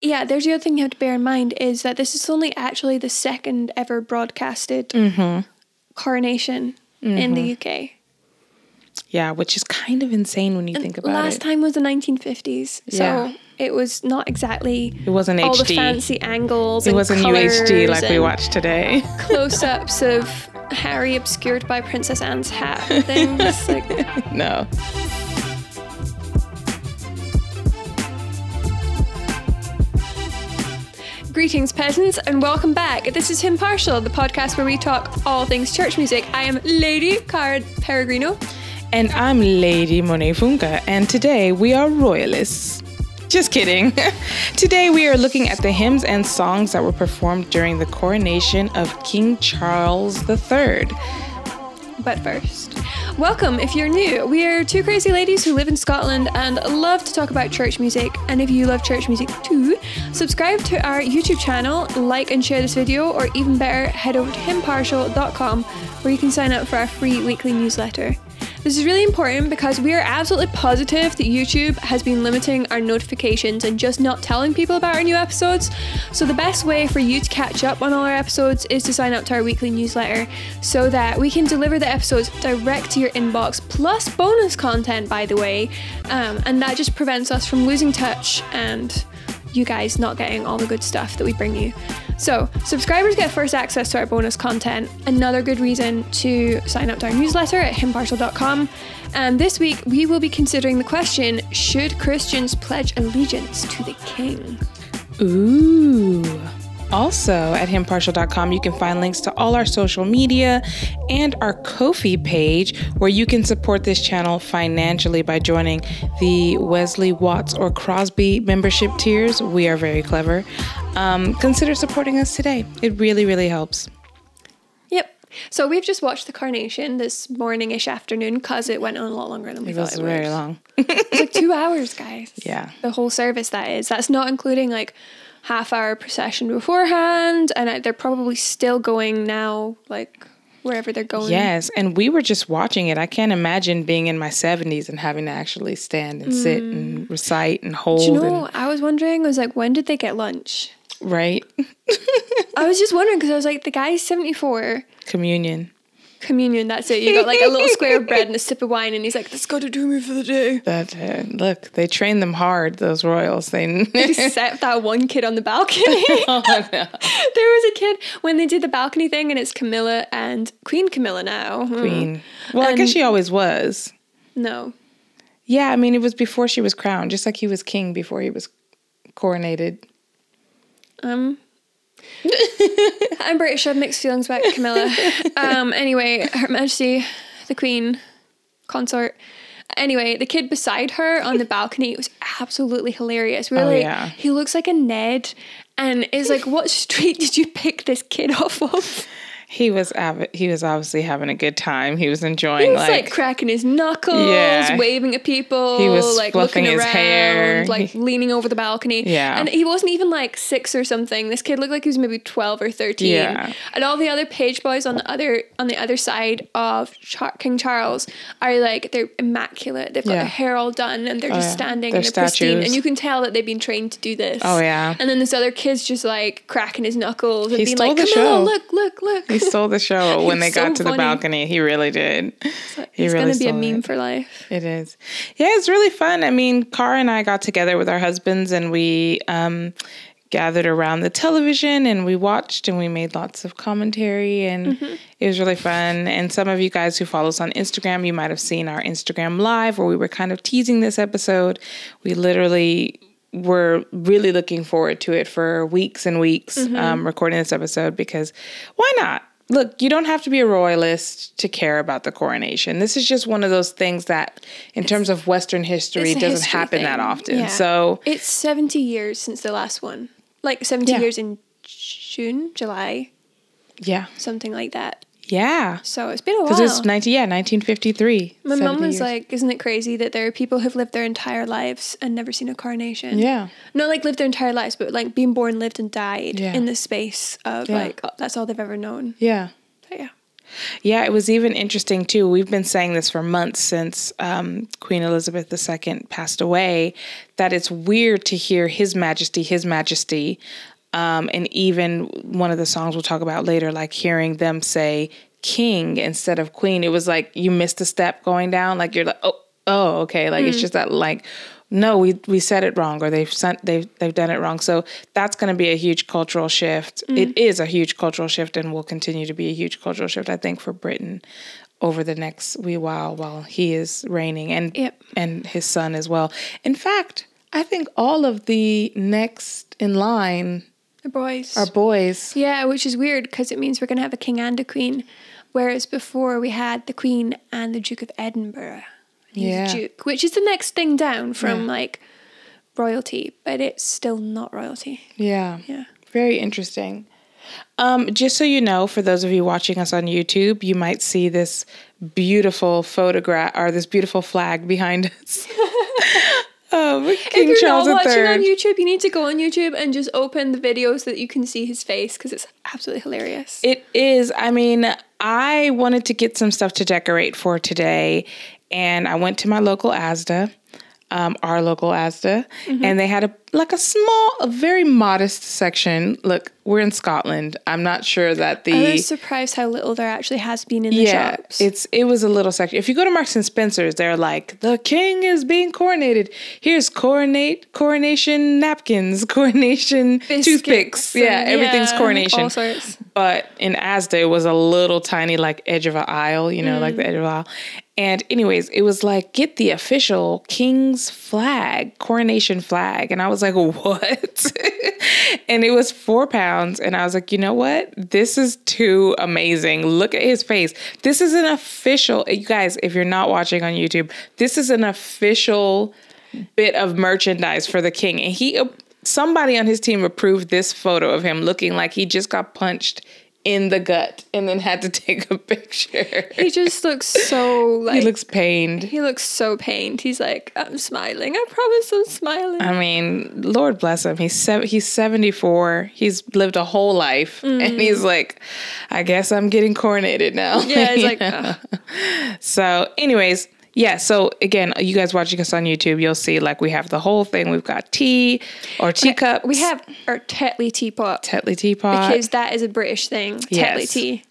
Yeah, there's the other thing you have to bear in mind is that this is only actually the second ever broadcasted Mm-hmm. coronation in the UK. Yeah, which is kind of insane when you think about Last it. Last time was the 1950s, so Yeah. it was not exactly It wasn't all the fancy angles. It wasn't UHD like we watch today. Close-ups of Harry obscured by Princess Anne's hat and things. like, no. Greetings, peasants, and welcome back. This is Hymnpartial, the podcast where we talk all things church music. I am Lady Cara Peregrino. And I'm Lady Monet Funka, and today we are royalists. Just kidding. today we are looking at the hymns and songs that were performed during the coronation of King Charles III. But first, welcome if you're new. We are two crazy ladies who live in Scotland and love to talk about church music. And if you love church music too, subscribe to our YouTube channel, like and share this video, or even better, head over to hymnpartial.com where you can sign up for our free weekly newsletter. This is really important because we are absolutely positive that YouTube has been limiting our notifications and just not telling people about our new episodes. So, the best way for you to catch up on all our episodes is to sign up to our weekly newsletter so that we can deliver the episodes direct to your inbox, plus bonus content, by the way. Um, and that just prevents us from losing touch and you guys not getting all the good stuff that we bring you. So, subscribers get first access to our bonus content. Another good reason to sign up to our newsletter at hymnpartial.com. And this week, we will be considering the question Should Christians pledge allegiance to the king? Ooh. Also, at hymnpartial.com, you can find links to all our social media and our Ko-fi page where you can support this channel financially by joining the Wesley Watts or Crosby membership tiers. We are very clever. Um, consider supporting us today. It really, really helps. Yep. So, we've just watched the Carnation this morning ish afternoon because it went on a lot longer than we It thought was it was. very long. It's like two hours, guys. Yeah. The whole service, that is. That's not including like half hour procession beforehand. And I, they're probably still going now, like wherever they're going. Yes, and we were just watching it. I can't imagine being in my 70s and having to actually stand and sit and recite and hold. Do you and- know, I was wondering, I was like, when did they get lunch? Right? I was just wondering because I was like, the guy's 74. Communion. Communion, that's it. You got like a little square of bread and a sip of wine, and he's like, that's got to do me for the day. That uh, look, they train them hard. Those royals. They He set that one kid on the balcony. oh, no. there was a kid when they did the balcony thing, and it's Camilla and Queen Camilla now. Hmm. Queen. Well, I guess she always was. No. Yeah, I mean, it was before she was crowned, just like he was king before he was coronated. Um, I'm British. I have mixed feelings about Camilla. Um, anyway, Her Majesty, the Queen, consort. Anyway, the kid beside her on the balcony was absolutely hilarious. We were Oh, like, yeah. he looks like a Ned, and is like, what street did you pick this kid off of? He was av- he was obviously having a good time. He was enjoying He was like, like, cracking his knuckles, Yeah. waving at people. He was like looking his around, hair. like leaning over the balcony. Yeah. and he wasn't even like six or something. This kid looked like he was maybe twelve or thirteen. Yeah. and all the other page boys on the other on the other side of Char- King Charles are like they're immaculate. They've got Yeah. their hair all done and they're oh, just yeah. standing They're and they're pristine, and you can tell that they've been trained to do this. Oh, yeah. and then this other kid's just like cracking his knuckles and He being like, "Camilla, show. look, look, look." He stole the show when they It's got so to the funny. balcony. He really did. He It's really gonna be a meme it. for life. It is. Yeah, it's really fun. I mean, Cara and I got together with our husbands and we um, gathered around the television and we watched and we made lots of commentary and it was really fun. And some of you guys who follow us on Instagram, you might have seen our Instagram live where we were kind of teasing this episode. We literally were really looking forward to it for weeks and weeks um, recording this episode because why not? Look, you don't have to be a royalist to care about the coronation. This is just one of those things that, in terms of Western history, doesn't history happen that often. Yeah. So, It's 70 years since the last one. Like 70 Yeah. years in June, July, yeah, something like that. Yeah, So it's been a while. because it's nineteen, yeah, nineteen fifty three. My mum was like, Isn't it crazy that there are people who've lived their entire lives and never seen a coronation? yeah, Not like lived their entire lives, but like being born, lived, and died Yeah. in the space of Yeah. like, oh, that's all they've ever known. yeah. But yeah. Yeah, it was even interesting too. We've been saying this for months since um, Queen Elizabeth II passed away that it's weird to hear His Majesty, His Majesty. Um, and even one of the songs we'll talk about later, like hearing them say king instead of queen, it was like you missed a step going down. Like you're like, oh, oh, okay. Like it's just that like no, we we said it wrong or they've sent they've they've done it wrong. So that's going to be a huge cultural shift. It is a huge cultural shift and will continue to be a huge cultural shift I think for Britain over the next wee while while he is reigning and Yep. and his son as well. In fact, I think all of the next in line The boys. Our boys. yeah, which is weird because it means we're going to have a king and a queen. Whereas before we had the queen and the Duke of Edinburgh. Yeah. Duke, which is the next thing down from like royalty, but it's still not royalty. Yeah. Yeah. Very interesting. Um, just so you know, for those of you watching us on YouTube, you might see this beautiful photograph or this beautiful flag behind us. um, King if you're Charles not watching on YouTube, you need to go on YouTube and just open the video so that you can see his face because it's absolutely hilarious. It is. I mean, I wanted to get some stuff to decorate for today, and I went to my local ASDA, um, our local ASDA, Mm-hmm. and they had a like a small, a very modest section. Look, we're in Scotland. I'm not sure that the I was surprised how little there actually has been in the yeah, shops. it's it was a little section. If you go to Marks and Spencers, they're like the king is being coronated. Here's coronate coronation napkins, coronation toothpicks. and- Yeah, everything's yeah, coronation. All sorts. But in Asda, it was a little tiny like edge of an aisle, you know, like the edge of an aisle. And anyways, it was like get the official king's flag, coronation flag, and I was like, what? and it was four pounds, and I was like, you know what? This is too amazing. Look at his face. This is an official. You guys, if you're not watching on YouTube, this is an official bit of merchandise for the king, and he. Somebody on his team approved this photo of him looking like he just got punched in the gut and then had to take a picture. He just looks so like He looks pained. he looks so pained. He's like, I'm smiling. I promise I'm smiling. I mean, Lord bless him. He's sev- he's 74. He's lived a whole life and mm. he's like, I guess I'm getting coronated now. yeah, it's like ugh. So, anyways, yeah. So again, you guys watching us on YouTube, you'll see like we have the whole thing. We've got tea or teacups. we have our Tetley teapot Tetley teapot, because that is a British thing. Tetley Yes. tea.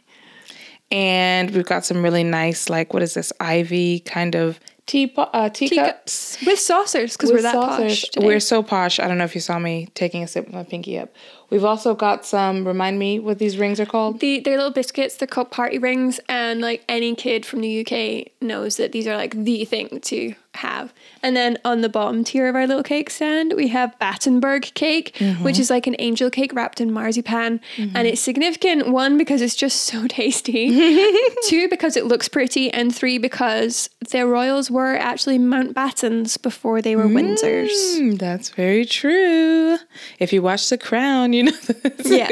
and we've got some really nice like what is this ivy kind of teapot uh, teacups. Teacups with saucers because we're that saucers. posh. Today. We're so posh. I don't know if you saw me taking a sip with my pinky up. We've also got some. Remind me what these rings are called. the they're little biscuits. They're called party rings, and like any kid from the UK knows that these are like the thing to have. And then on the bottom tier of our little cake stand, we have Battenberg cake, Mm-hmm. which is like an angel cake wrapped in marzipan, and it's significant one because it's just so tasty, two because it looks pretty, and three because their royals were actually Mountbattens before they were Windsors. Mm, that's very true. If you watch The Crown, you know this. Yeah.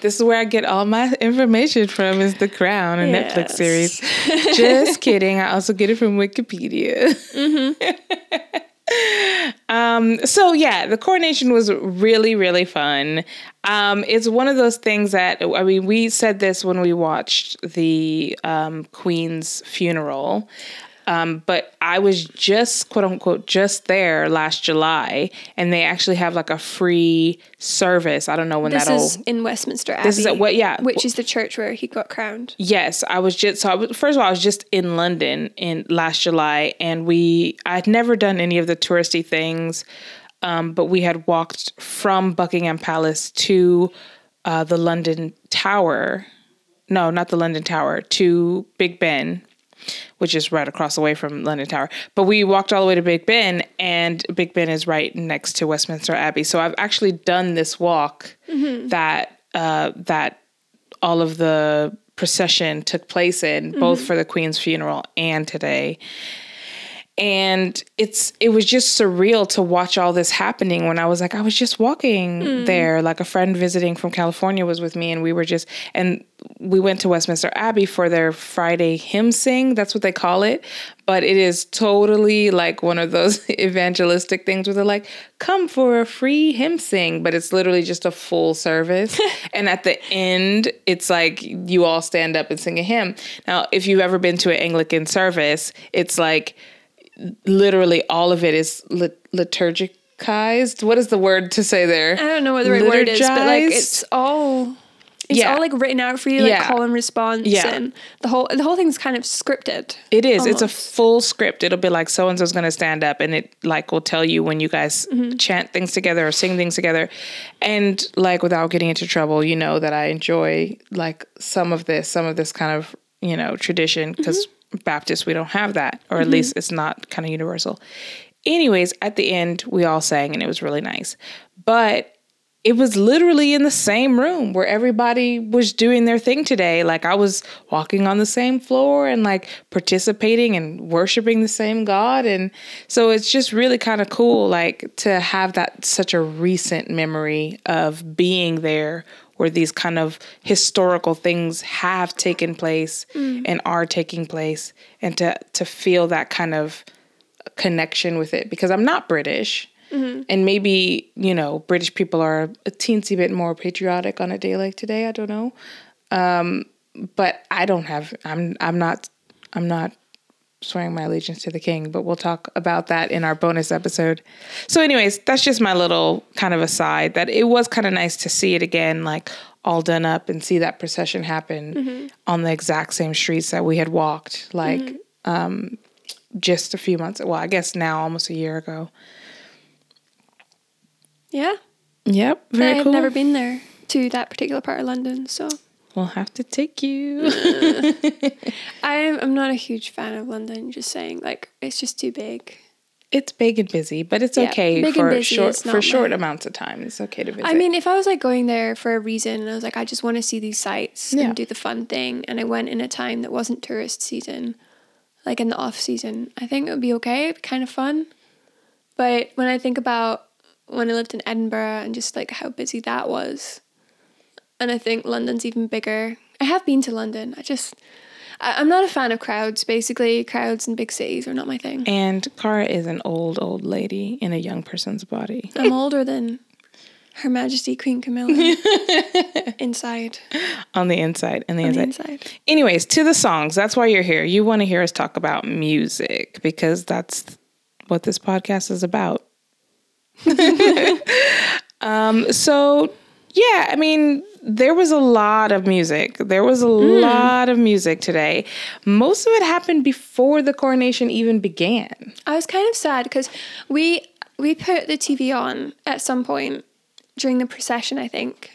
this is where I get all my information from. Is The Crown, a Netflix series? Just kidding. I also get it from Wikipedia. um. So yeah, the coronation was really really fun. Um. It's one of those things that I mean, we said this when we watched the um, Queen's funeral. Um, but I was just quote unquote just there last July, and they actually have like a free service. I don't know when This that'll. This is in Westminster Abbey. This is at what? Yeah, Which is the church where he got crowned. Yes, I was just so I was, first of all I was just in London in last July and we I'd never done any of the touristy things, um, but we had walked from Buckingham Palace to uh, the London Tower, no, not the London Tower, to Big Ben, which is right across the way from London Tower. But we walked all the way to Big Ben, and Big Ben is right next to Westminster Abbey. So I've actually done this walk that uh, that all of the procession took place in, both for the Queen's funeral and today. And it's it was just surreal to watch all this happening when I was like I was just walking Hmm. there. Like a friend visiting from California was with me and we were just and we went to Westminster Abbey for their Friday hymn sing that's what they call it. But it is totally like one of those evangelistic things where they're like come for a free hymn sing but it's literally just a full service. And at the end it's like you all stand up and sing a hymn. Now if you've ever been to an Anglican service it's like literally all of it is lit- liturgicized. What is the word to say there? I don't know what the right word is, but like it's all it's Yeah. all like written out for you, like Yeah. call and response, Yeah. and the whole the whole thing's kind of scripted. It is. It's a full script. It'll be like so and so's going to stand up, and it like will tell you when you guys Mm-hmm. chant things together or sing things together, and like without getting into trouble, you know that I enjoy like some of this, some of this kind of you know tradition because Mm-hmm. Baptists we don't have that, or at mm-hmm. least it's not kind of universal. Anyways, at the end we all sang, and it was really nice, but it was literally in the same room where everybody was doing their thing today. Like I was walking on the same floor and like participating and worshiping the same God. And so it's just really kind of cool, like to have that such a recent memory of being there where these kind of historical things have taken place and are taking place and to to feel that kind of connection with it because I'm not British. And maybe, you know, British people are a teensy bit more patriotic on a day like today. I don't know. Um, but I don't have I'm I'm not I'm not swearing my allegiance to the king, but we'll talk about that in our bonus episode. So anyways, that's just my little kind of aside that it was kind of nice to see it again like all done up and see that procession happen on the exact same streets that we had walked like um just a few months well, I guess now almost a year ago. Yeah, Yep, very cool. I've cool. never been there to that particular part of London, so We'll have to take you. I'm I'm not a huge fan of London. Just saying, like it's just too big. it's big and busy, but it's Yeah, okay big and for busy short for short my- amounts of time. It's okay to visit. I mean, if I was like going there for a reason and I was like, I just want to see these sites Yeah. and do the fun thing, and I went in a time that wasn't tourist season, like in the off season, I think it would be okay, it'd be kind of fun. But when I think about when I lived in Edinburgh and just like how busy that was, and I think London's even bigger. I have been to London. I just, I, I'm not a fan of crowds. Basically, crowds in big cities are not my thing. and Cara is an old old lady in a young person's body. I'm older than Her Majesty Queen Camilla inside on the inside and the the inside. inside. Anyways, to the songs. That's why you're here. You want to hear us talk about music because that's what this podcast is about. um, so yeah, I mean, there was a lot of music. There was a lot of music today. Most of it happened before the coronation even began. I was kind of sad because we we put the TV on at some point during the procession, I think,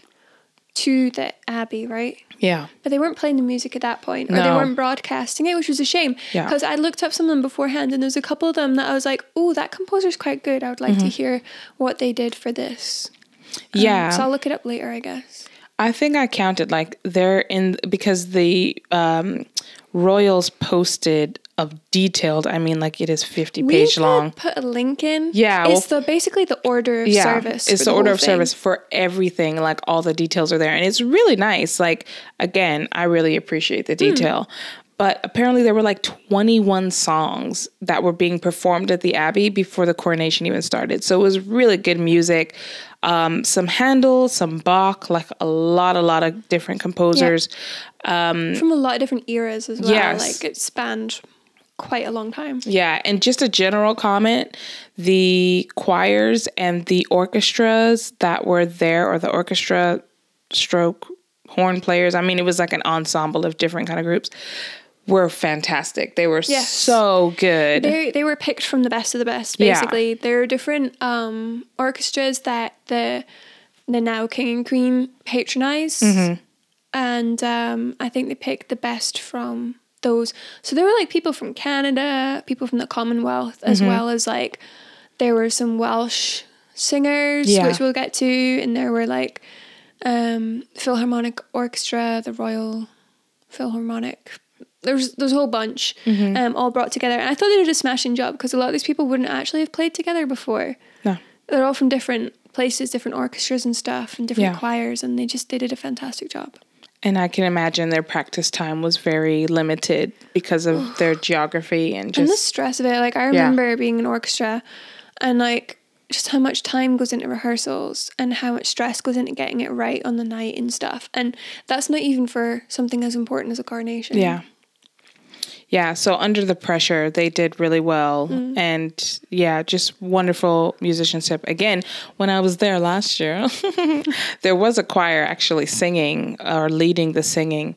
to the Abbey, right? Yeah. But they weren't playing the music at that point, or they weren't broadcasting it, which was a shame. Yeah. Because I looked up some of them beforehand, and there's a couple of them that I was like, "Oh, that composer's quite good. I would like Mm-hmm. to hear what they did for this." Um, Yeah. so I'll look it up later, I guess. I think I counted like they're in because the um, Royals posted of detailed. I mean, like it is fifty We page long. Put a link in. Yeah, it's the basically the order of service. It's the, the order of thing. service for everything. Like all the details are there, and it's really nice. Like again, I really appreciate Hmm. the detail. But apparently, there were like 21 songs that were being performed at the Abbey before the coronation even started. So it was really good music. Um, some Handel, some Bach, like a lot, a lot of different composers. um from a lot of different eras as well. Yes. Like it spanned quite a long time. Yeah, and just a general comment the choirs and the orchestras that were there, or the orchestra stroke horn players, I mean, it was like an ensemble of different kind of groups, were fantastic. They were Yes. so good. They they were picked from the best of the best. Yeah. Basically, there are different um, orchestras that the the now king and queen patronize, Mm-hmm. and um, I think they picked the best from those. So there were like people from Canada, people from the Commonwealth, Mm-hmm. as well as like there were some Welsh singers, Yeah. which we'll get to, and there were like um, Philharmonic Orchestra, the Royal Philharmonic there's there's a whole bunch Mm-hmm. um, all brought together. And I thought they did a smashing job because a lot of these people wouldn't actually have played together before. No. They're all from different places, different orchestras and stuff, and different Yeah. choirs, and they just they did a fantastic job. And I can imagine their practice time was very limited because of their geography and just and the stress of it, like I remember being in orchestra, and like just how much time goes into rehearsals and how much stress goes into getting it right on the night and stuff. And that's not even for something as important as a coronation. yeah. Yeah, so under the pressure, they did really well. And yeah, just wonderful musicianship. Again, when I was there last year, there was a choir actually singing or leading the singing.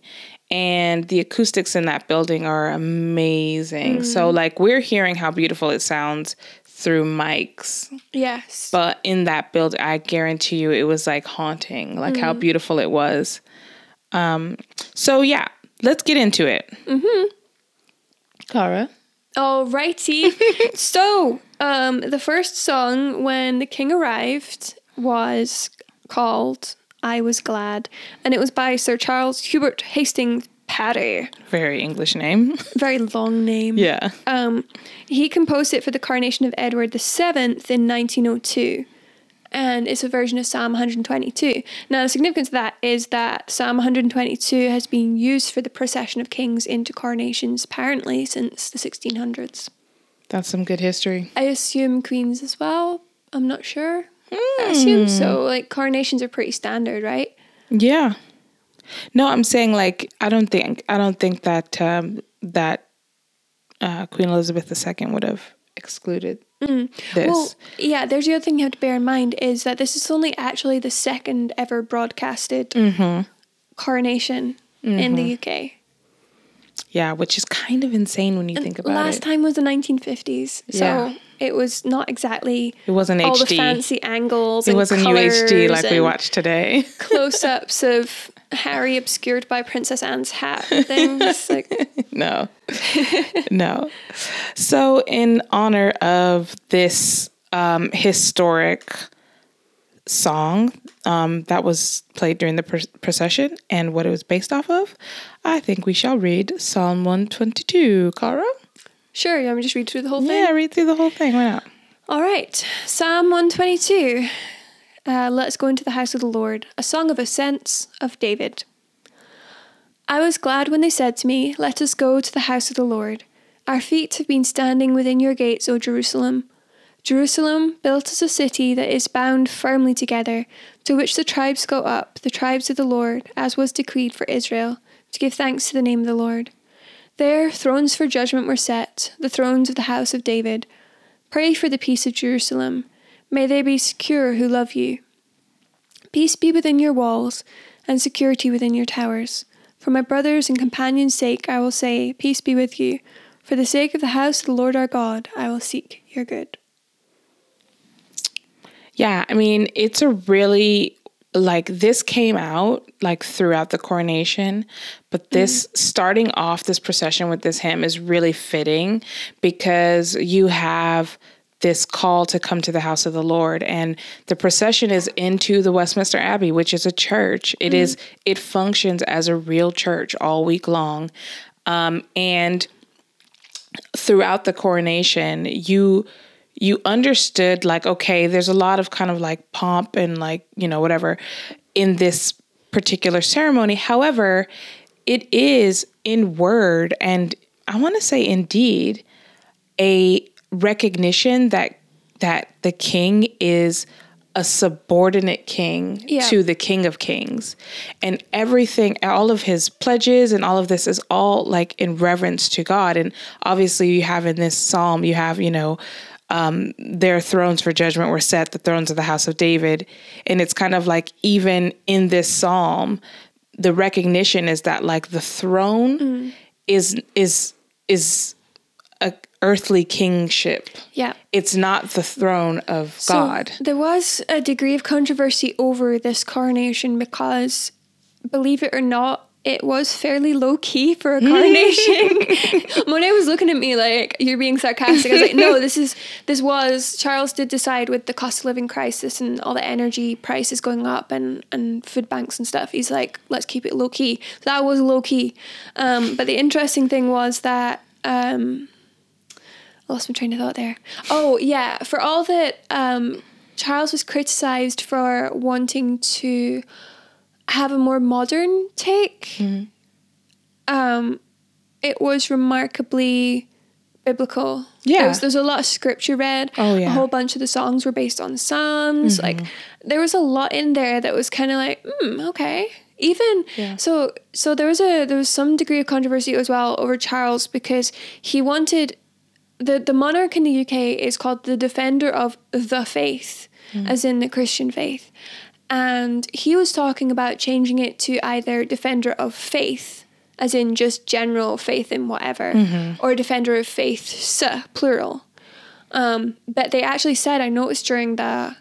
And the acoustics in that building are amazing. So, like, we're hearing how beautiful it sounds through mics. Yes. But in that building, I guarantee you it was like haunting, like how beautiful it was. Um, so, yeah, let's get into it. Mm-hmm. Cara? Alrighty. so, um, the first song when the king arrived was called I Was Glad, and it was by Sir Charles Hubert Hastings Parry. Very English name. Very long name. yeah. Um, he composed it for the coronation of Edward VII in 1902. And it's a version of Psalm 122. Now, the significance of that is that Psalm 122 has been used for the procession of kings into coronations apparently since the 1600s. That's some good history. I assume queens as well. I'm not sure. I assume so. Like coronations are pretty standard, right? Yeah. No, I'm saying like I don't think I don't think that um, that uh, Queen Elizabeth II would have excluded Mm. this. Well, yeah, there's the other thing you have to bear in mind is that this is only actually the second ever broadcasted mm-hmm. coronation in the mm-hmm. UK. yeah, which is kind of insane when you think about Last it. Last time was the 1950s, so Yeah. It was not exactly It wasn't all the fancy angles. It wasn't UHD like we watch today. Close-ups of Harry obscured by Princess Anne's hat and things. like, no. no. So, in honor of this um, historic song um, that was played during the pr- procession and what it was based off of, I think we shall read Psalm 122. Cara? Sure, you want me to just read through the whole thing? Yeah, read through the whole thing. Why not? All right, Psalm 122. Uh, Let's go into the house of the Lord, a song of ascents of David. I was glad when they said to me, Let us go to the house of the Lord. Our feet have been standing within your gates, O Jerusalem. Jerusalem, built as a city that is bound firmly together, to which the tribes go up, the tribes of the Lord, as was decreed for Israel, to give thanks to the name of the Lord. There thrones for judgment were set, the thrones of the house of David. Pray for the peace of Jerusalem. May they be secure who love you. Peace be within your walls, and security within your towers. For my brothers and companions' sake, I will say, Peace be with you. For the sake of the house of the Lord our God, I will seek your good. Yeah, I mean, it's a really like this came out like throughout the coronation, but this starting off this procession with this hymn is really fitting because you have this call to come to the house of the Lord and the procession is into the Westminster Abbey, which is a church. It is it functions as a real church all week long. Um, and throughout the coronation, you you understood like okay, there's a lot of kind of like pomp and like, you know, whatever in this particular ceremony. However, it is in word and I want to say indeed a recognition that that the king is a subordinate king Yeah. to the king of kings and everything all of his pledges and all of this is all like in reverence to god and obviously you have in this psalm you have you know um, their thrones for judgment were set the thrones of the house of david and it's kind of like even in this psalm the recognition is that like the throne is is is a earthly kingship Yeah. it's not the throne of So God. there was a degree of controversy over this coronation because, believe it or not, it was fairly low key for a coronation. Monet was looking at me like you're being sarcastic. I was like, no, this is this was Charles did decide with the cost of living crisis and all the energy prices going up and and food banks and stuff. He's like, let's keep it low key. So that was low key. Um, but the interesting thing was that. Um, I lost my train of thought there. Oh yeah, for all that um, Charles was criticized for wanting to have a more modern take. Mm-hmm. Um, it was remarkably biblical. Yeah. There was, there's a lot of scripture read. Oh, yeah. A whole bunch of the songs were based on the Psalms. Mm-hmm. Like there was a lot in there that was kind of like, hmm, okay. Even Yeah. so, so there was a there was some degree of controversy as well over Charles because he wanted the the monarch in the UK is called the defender of the faith, as in the Christian faith, and he was talking about changing it to either defender of faith, as in just general faith in whatever, or defender of faith, plural. Um, but they actually said I noticed during the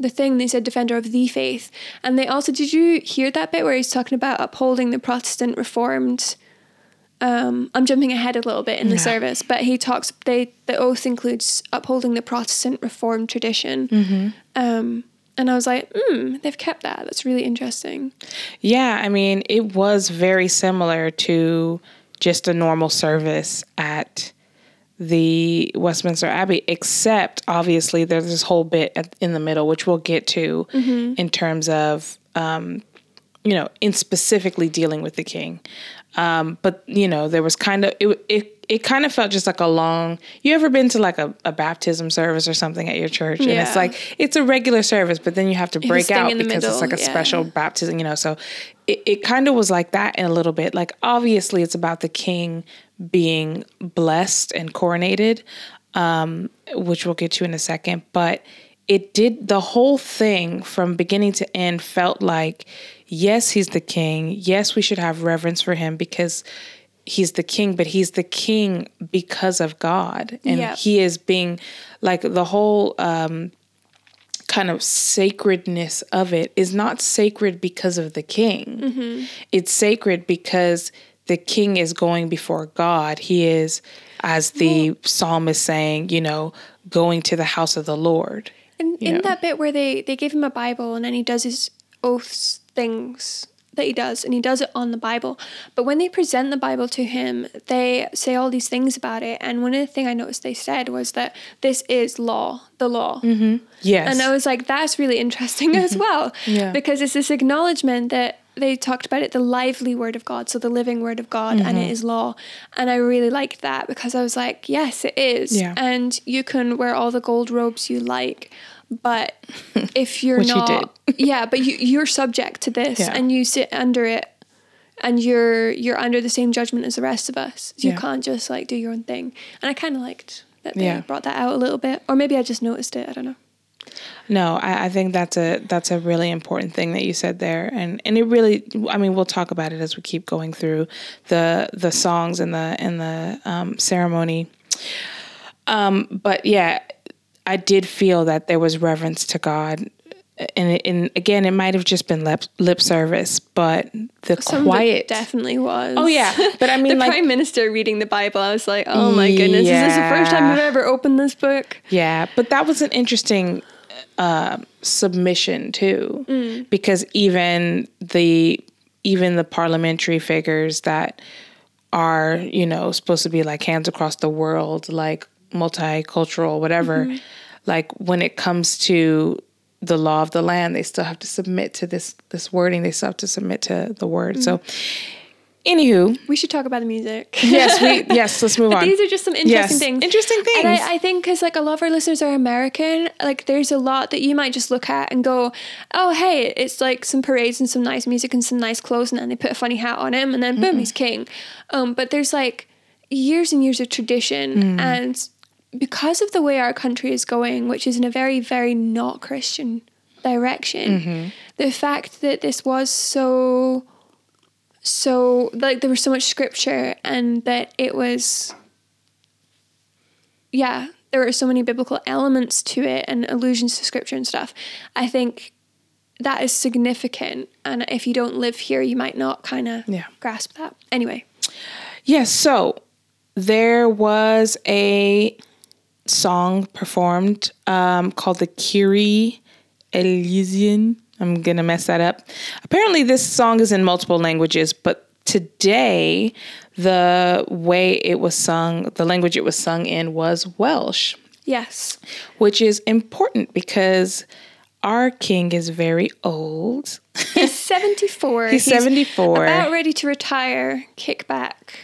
the thing they said defender of the faith, and they also did you hear that bit where he's talking about upholding the Protestant Reformed um, I'm jumping ahead a little bit in the Yeah. service, but he talks. They the oath includes upholding the Protestant Reformed tradition, um, and I was like, hmm, they've kept that. That's really interesting. Yeah, I mean, it was very similar to just a normal service at the Westminster Abbey, except obviously there's this whole bit at, in the middle, which we'll get to in terms of, um, you know, in specifically dealing with the king. Um, but you know, there was kind of it. It it kind of felt just like a long. You ever been to like a, a baptism service or something at your church, and it's like it's a regular service, but then you have to break out because it's like a yeah. special baptism, you know. So it, it kind of was like that in a little bit. Like obviously it's about the king being blessed and coronated, um, which we'll get to in a second. But it did the whole thing from beginning to end felt like, yes, he's the king. Yes, we should have reverence for him because he's the king, but he's the king because of God. And Yep. he is being like the whole um kind of sacredness of it is not sacred because of the king. It's sacred because the king is going before God. He is, as the psalm is saying, you know, going to the house of the Lord. And in know. that bit where they they give him a Bible and then he does his oaths things that he does and he does it on the Bible. But when they present the Bible to him, they say all these things about it. And one of the things I noticed they said was that this is law, the law. Yes. And I was like, that's really interesting as well. Yeah. Because it's this acknowledgement that they talked about it, the lively word of God, so the living word of God, and Mm-hmm. it is law. And I really liked that because I was like, yes, it is. Yeah. And you can wear all the gold robes you like. But if you're you not, yeah, but you, you're subject to this Yeah. and you sit under it and you're you're under the same judgment as the rest of us. You Yeah. can't just like do your own thing. And I kind of liked that they Yeah. brought that out a little bit, or maybe I just noticed it. I don't know. No, I, I think that's a that's a really important thing that you said there, and and it really, I mean, we'll talk about it as we keep going through the the songs and the and the um, ceremony. Um, but yeah, I did feel that there was reverence to God, and and again, it might have just been lip lip service, but the Some quiet. definitely was. Oh yeah, but I the mean, like prime minister reading the Bible, I was like, oh my goodness, is this the first time Yeah. I've ever opened this book? Yeah, but that was an interesting uh, submission too, because even the even the parliamentary figures that are you know supposed to be like hands across the world, like multicultural, whatever, mm-hmm. like when it comes to the law of the land, they still have to submit to this this wording. They still have to submit to the word. So, mm-hmm. anywho, We should talk about the music. yes, we yes, let's move on. These are just some interesting Yes, things. interesting And things. I, I think because like a lot of our listeners are American, like there's a lot that you might just look at and go, oh hey, it's like some parades and some nice music and some nice clothes, and then they put a funny hat on him, and then boom, he's king. Um, but there's like years and years of tradition, mm. and because of the way our country is going, which is in a very very not Christian direction, mm-hmm. the fact that this was so so like there was so much scripture and that it was yeah there were so many biblical elements to it and allusions to scripture and stuff i think that is significant. And if you don't live here, you might not kind of Yeah. grasp that. Anyway, Yes, so there was a song performed um, called the Kyrie Eleison. I'm going to mess that up. Apparently, this song is in multiple languages, but today, the way it was sung, the language it was sung in was Welsh, yes. which is important because our king is very old. He's 74. He's 74. About ready to retire, kick back.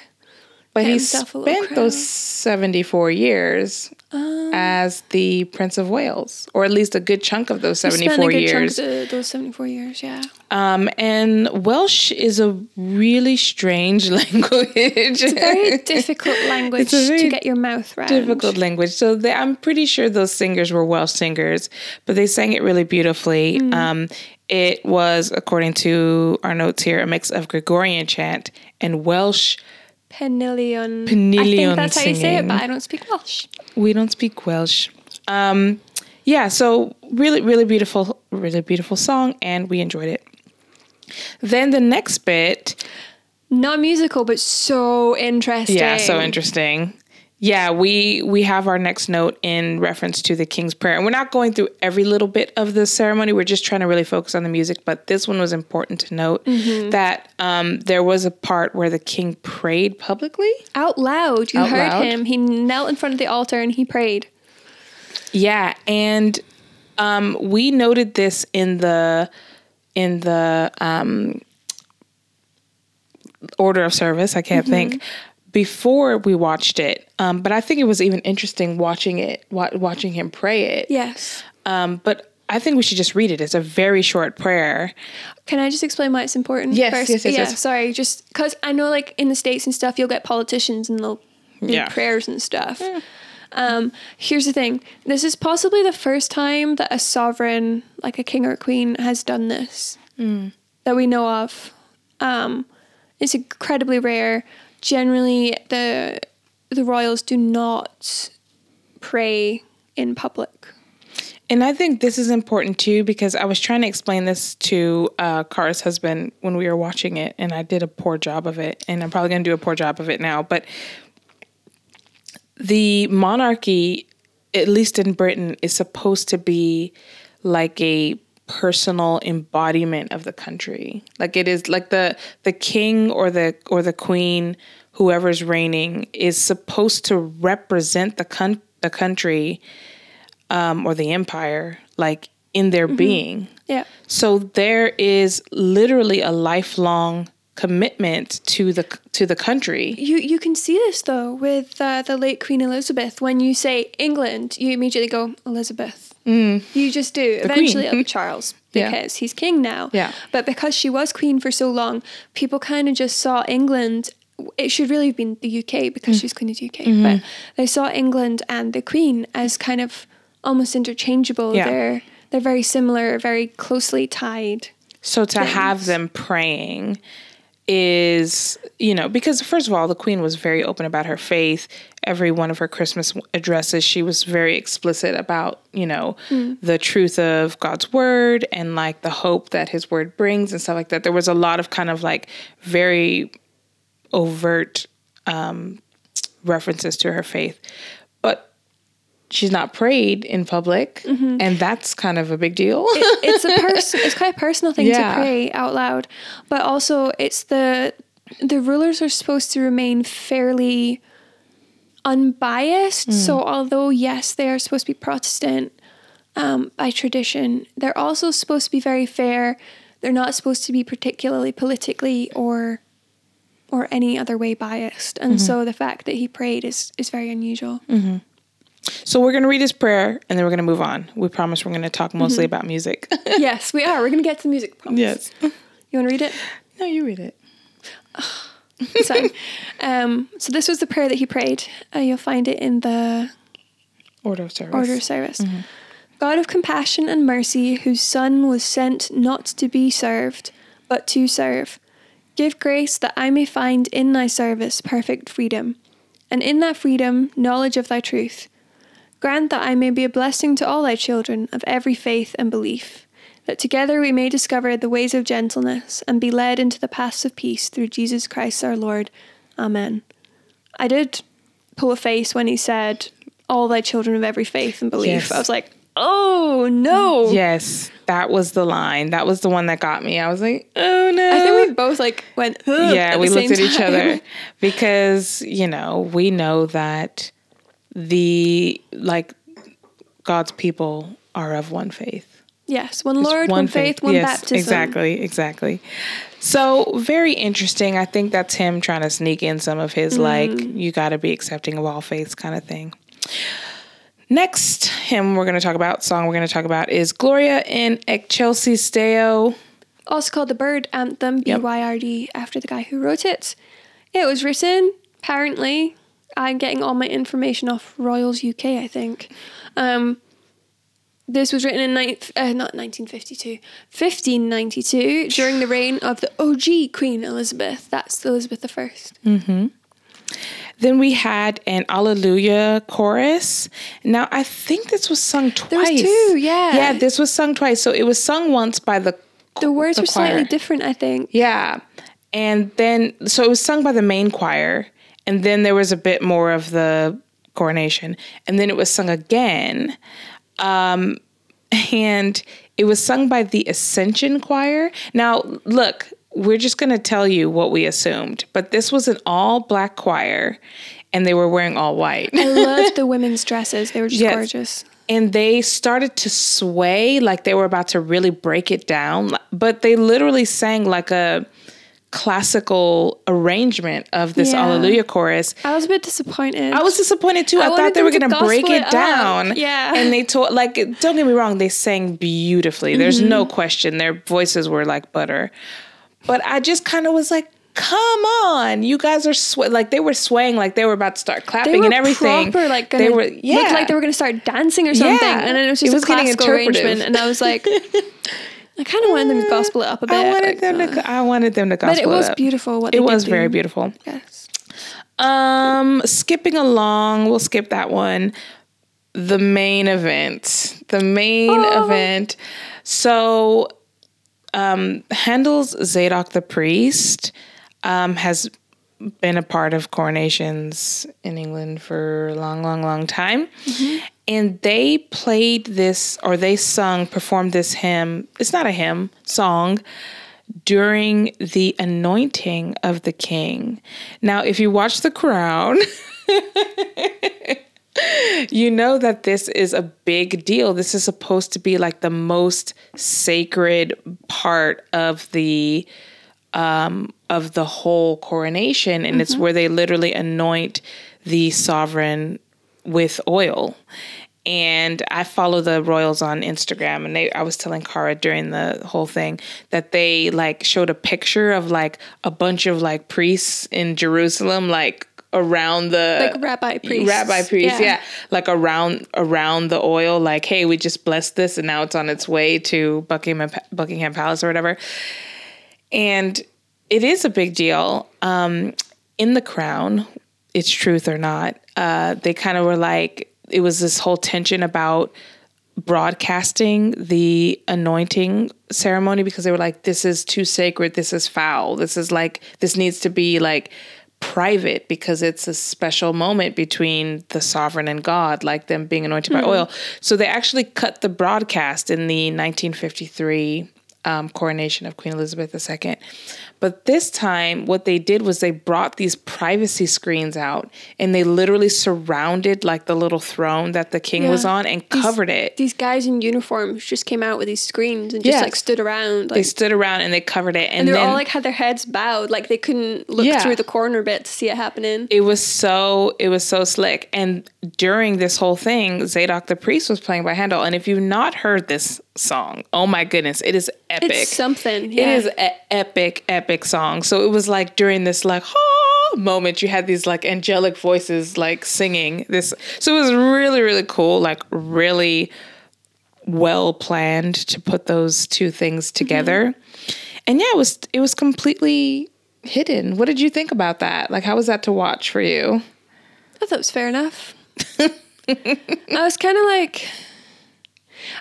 But he himself a little spent those 74 years Um, as the Prince of Wales, or at least a good chunk of those He spent a 74 good years. chunk of the, those 74 years, yeah. Um, and Welsh is a really strange language. Very difficult language It's a very to get your mouth around. difficult language. So they, I'm pretty sure those singers were Welsh singers, but they sang it really beautifully. Mm. Um, it was, according to our notes here, a mix of Gregorian chant and Welsh. Penillion. I think that's how you say it, but I don't speak Welsh. We don't speak Welsh. Um, yeah, so really, really beautiful, really beautiful song, and we enjoyed it. Then the next bit, Not musical, but so interesting. yeah, so interesting. Yeah, we we have our next note in reference to the King's Prayer, and we're not going through every little bit of the ceremony. We're just trying to really focus on the music. But this one was important to note Mm-hmm. that um, there was a part where the king prayed publicly. Out loud. You Out heard loud? him. He knelt in front of the altar and he prayed. Yeah, and um, we noted this in the in the um, order of service. I can't think before we watched it, um, but I think it was even interesting watching it, wa- watching him pray it. Yes. Um, but I think we should just read it. It's a very short prayer. Can I just explain why it's important? Yes, first? yes, yes, Yeah, yes. sorry. Just because I know, like, in the States and stuff, you'll get politicians and they'll do Yeah. prayers and stuff. Um, here's the thing this is possibly the first time that a sovereign, like a king or a queen, has done this that we know of. Um, it's incredibly rare. Generally, the the royals do not pray in public. And I think this is important too because I was trying to explain this to uh, husband when we were watching it, and I did a poor job of it, and I'm probably going to do a poor job of it now. But the monarchy, at least in Britain, is supposed to be like a personal embodiment of the country. Like it is like the the king or the or the queen, whoever's reigning, is supposed to represent the con- the country um, or the empire, like in their being. Yeah. So there is literally a lifelong commitment to the to the country. You you can see this though with uh, the late Queen Elizabeth. When you say England, you immediately go Elizabeth. Mm. You just do. Eventually, it'll be Charles Yeah. because he's king now. Yeah. But because she was queen for so long, people kind of just saw England. It should really have been the UK because Mm. she's queen of the UK. Mm-hmm. But they saw England and the queen as kind of almost interchangeable. Yeah. They're they're very similar, very closely tied. So to have them praying is, you know, because first of all, the queen was very open about her faith. Every one of her Christmas addresses, she was very explicit about, you know, the truth of God's word and like the hope that his word brings and stuff like that. There was a lot of kind of like very overt um, references to her faith. But she's not prayed in public, and that's kind of a big deal. it's a person it's quite a personal thing Yeah. to pray out loud but also it's the the rulers are supposed to remain fairly unbiased Hmm. so although yes they are supposed to be protestant um, by tradition they're also supposed to be very fair they're not supposed to be particularly politically or or any other way biased and Mm-hmm. so the fact that he prayed is is very unusual So we're going to read his prayer and then we're going to move on. We promise we're going to talk mostly about music. yes we are we're gonna get to the music promise. yes. you want to read it No, you read it. so, um, so this was the prayer that he prayed. Uh, you'll find it in the Order of service. order of service. God of compassion and mercy, whose Son was sent not to be served, but to serve, give grace that I may find in thy service perfect freedom, and in that freedom knowledge of thy truth. Grant that I may be a blessing to all thy children of every faith and belief, that together we may discover the ways of gentleness and be led into the paths of peace through Jesus Christ our Lord. Amen. I did pull a face when he said, All thy children of every faith and belief. Yes. I was like, Oh no. Yes, that was the line. That was the one that got me. I was like, oh no. I think we both like went, yeah, we looked at each other because, you know, we know that the like God's people are of one faith. Yes, one Lord, one, faith, one yes, baptism. Exactly, exactly. So very interesting. I think that's him trying to sneak in some of his like Mm. you got to be accepting of all faiths kind of thing. Next hymn we're going to talk about, song we're going to talk about is Gloria in Excelsis Deo. Also called the Byrd Anthem, Yep. BYRD, after the guy who wrote it. It was written, apparently, I'm getting all my information off Royals UK, I think. Um, this was written in ninth, uh, not 1952, 1592, during the reign of the OG Queen Elizabeth. That's Elizabeth I. Then we had an Alleluia chorus. Now I think this was sung twice. There was two, yeah. Yeah, this was sung twice. So it was sung once by the The words the were slightly different, I think. Yeah. And then so it was sung by the main choir and then there was a bit more of the coronation and then it was sung again. Um and it was sung by the Ascension Choir. Now, look, we're just going to tell you what we assumed, but this was an all black choir and they were wearing all white. I loved the women's dresses. They were just Yes. gorgeous. and they started to sway like they were about to really break it down but they literally sang like a classical arrangement of this Yeah. Alleluia chorus. I was a bit disappointed. I was disappointed too. I, I thought they were going to break it it down. Yeah. And they told, like, don't get me wrong, they sang beautifully. There's no Mm-hmm. question. Their voices were like butter. But I just kind of was like, come on. You guys are, sw-, like, they were swaying like they were about to start clapping and everything. proper, like they were, yeah. looked like they were gonna start dancing or something, Yeah. and then it was It just was a classical arrangement, and I was like, I kind of wanted them to gospel it up a bit. I wanted like, them uh, to. I wanted them to gospel but it was beautiful. What It was very do. beautiful. Yes. Um, skipping along, we'll skip that one. The main event. The main Oh. event. So, um, Handel's Zadok the priest um, has been a part of coronations in England for a long, long, long time. And they played this, or they sung, performed this hymn. It's not a hymn, song during the anointing of the king. Now, if you watch The Crown, you know that this is a big deal. This is supposed to be like the most sacred part of the um, of the whole coronation, and it's where they literally anoint the sovereign with oil. And I follow the royals on Instagram, and they I was telling Cara during the whole thing that they like showed a picture of like a bunch of like priests in Jerusalem, like around the Like rabbi priests. rabbi priests, Yeah. yeah. like around around the oil, like hey, we just blessed this, and now it's on its way to Buckingham Buckingham Palace or whatever. And it is a big deal. Um, in the crown, it's truth or not. Uh, they kind of were like, it was this whole tension about broadcasting the anointing ceremony because they were like, this is too sacred. This is foul. This is like, this needs to be like private because it's a special moment between the sovereign and God, like them being anointed by hmm. oil. So they actually cut the broadcast in the 1953 um, coronation of Queen Elizabeth II. But this time, what they did was they brought these privacy screens out and they literally surrounded like the little throne that the king was on and These- covered it. These guys in uniforms just came out with these screens and just Yes. like stood around. they stood around and they covered it, and, and they then all like had their heads bowed, like they couldn't look Yeah. through the corner bit to see it happening. it was so it was so slick. And during this whole thing, Zadok the priest was playing by Handel. And if you've not heard this song, oh my goodness, it is epic. It's something. It Yeah. is an epic, epic song. So it was like during this like ah, moment, you had these like angelic voices like singing this. So it was really, really cool. Like really well planned to put those two things together. And yeah, it was it was completely hidden. What did you think about that? Like how was that to watch for you? I thought it was fair enough. I was kind of like,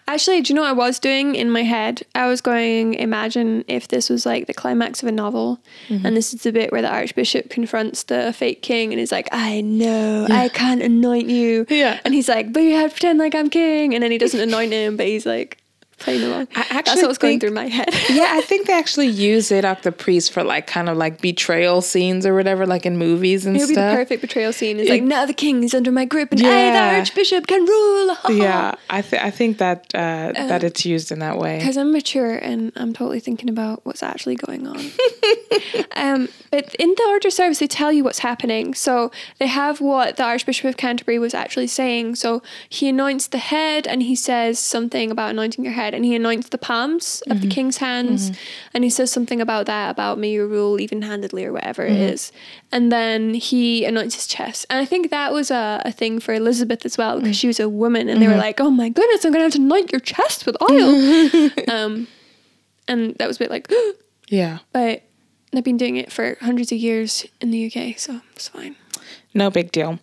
Actually, do you know what I was doing in my head? I was going, imagine if this was like the climax of a novel, Mm-hmm. and this is the bit where the Archbishop confronts the fake king and is like, I know, I can't anoint you. Yeah. And he's like, but you have to pretend like I'm king. And then he doesn't anoint him, but he's like playing along. I That's actually what was going think- through my head. yeah, I think they actually use Zadok the priest for like kind of like betrayal scenes or whatever, like in movies and It would be the stuff. perfect betrayal scene. It's like, now the king is under my grip and I, Yeah. the Archbishop, can rule. yeah, I th- I think that uh, that it's used in that way. Because I'm mature and I'm totally thinking about what's actually going on. um, but in the order service, they tell you what's happening. So they have what the Archbishop of Canterbury was actually saying. So he anoints the head and he says something about anointing your head, and he anoints the palms of the mm-hmm. king's hands, mm-hmm. and he says something about that, about may you rule even handedly or whatever it mm-hmm. is. And then he anoints his chest. And I think that was a, a thing for Elizabeth as well, because mm. she was a woman, and they were like, oh my goodness, I'm going to have to anoint your chest with oil. um, and that was a bit like, Yeah, but I've been doing it for hundreds of years in the UK, so it's fine. No big deal.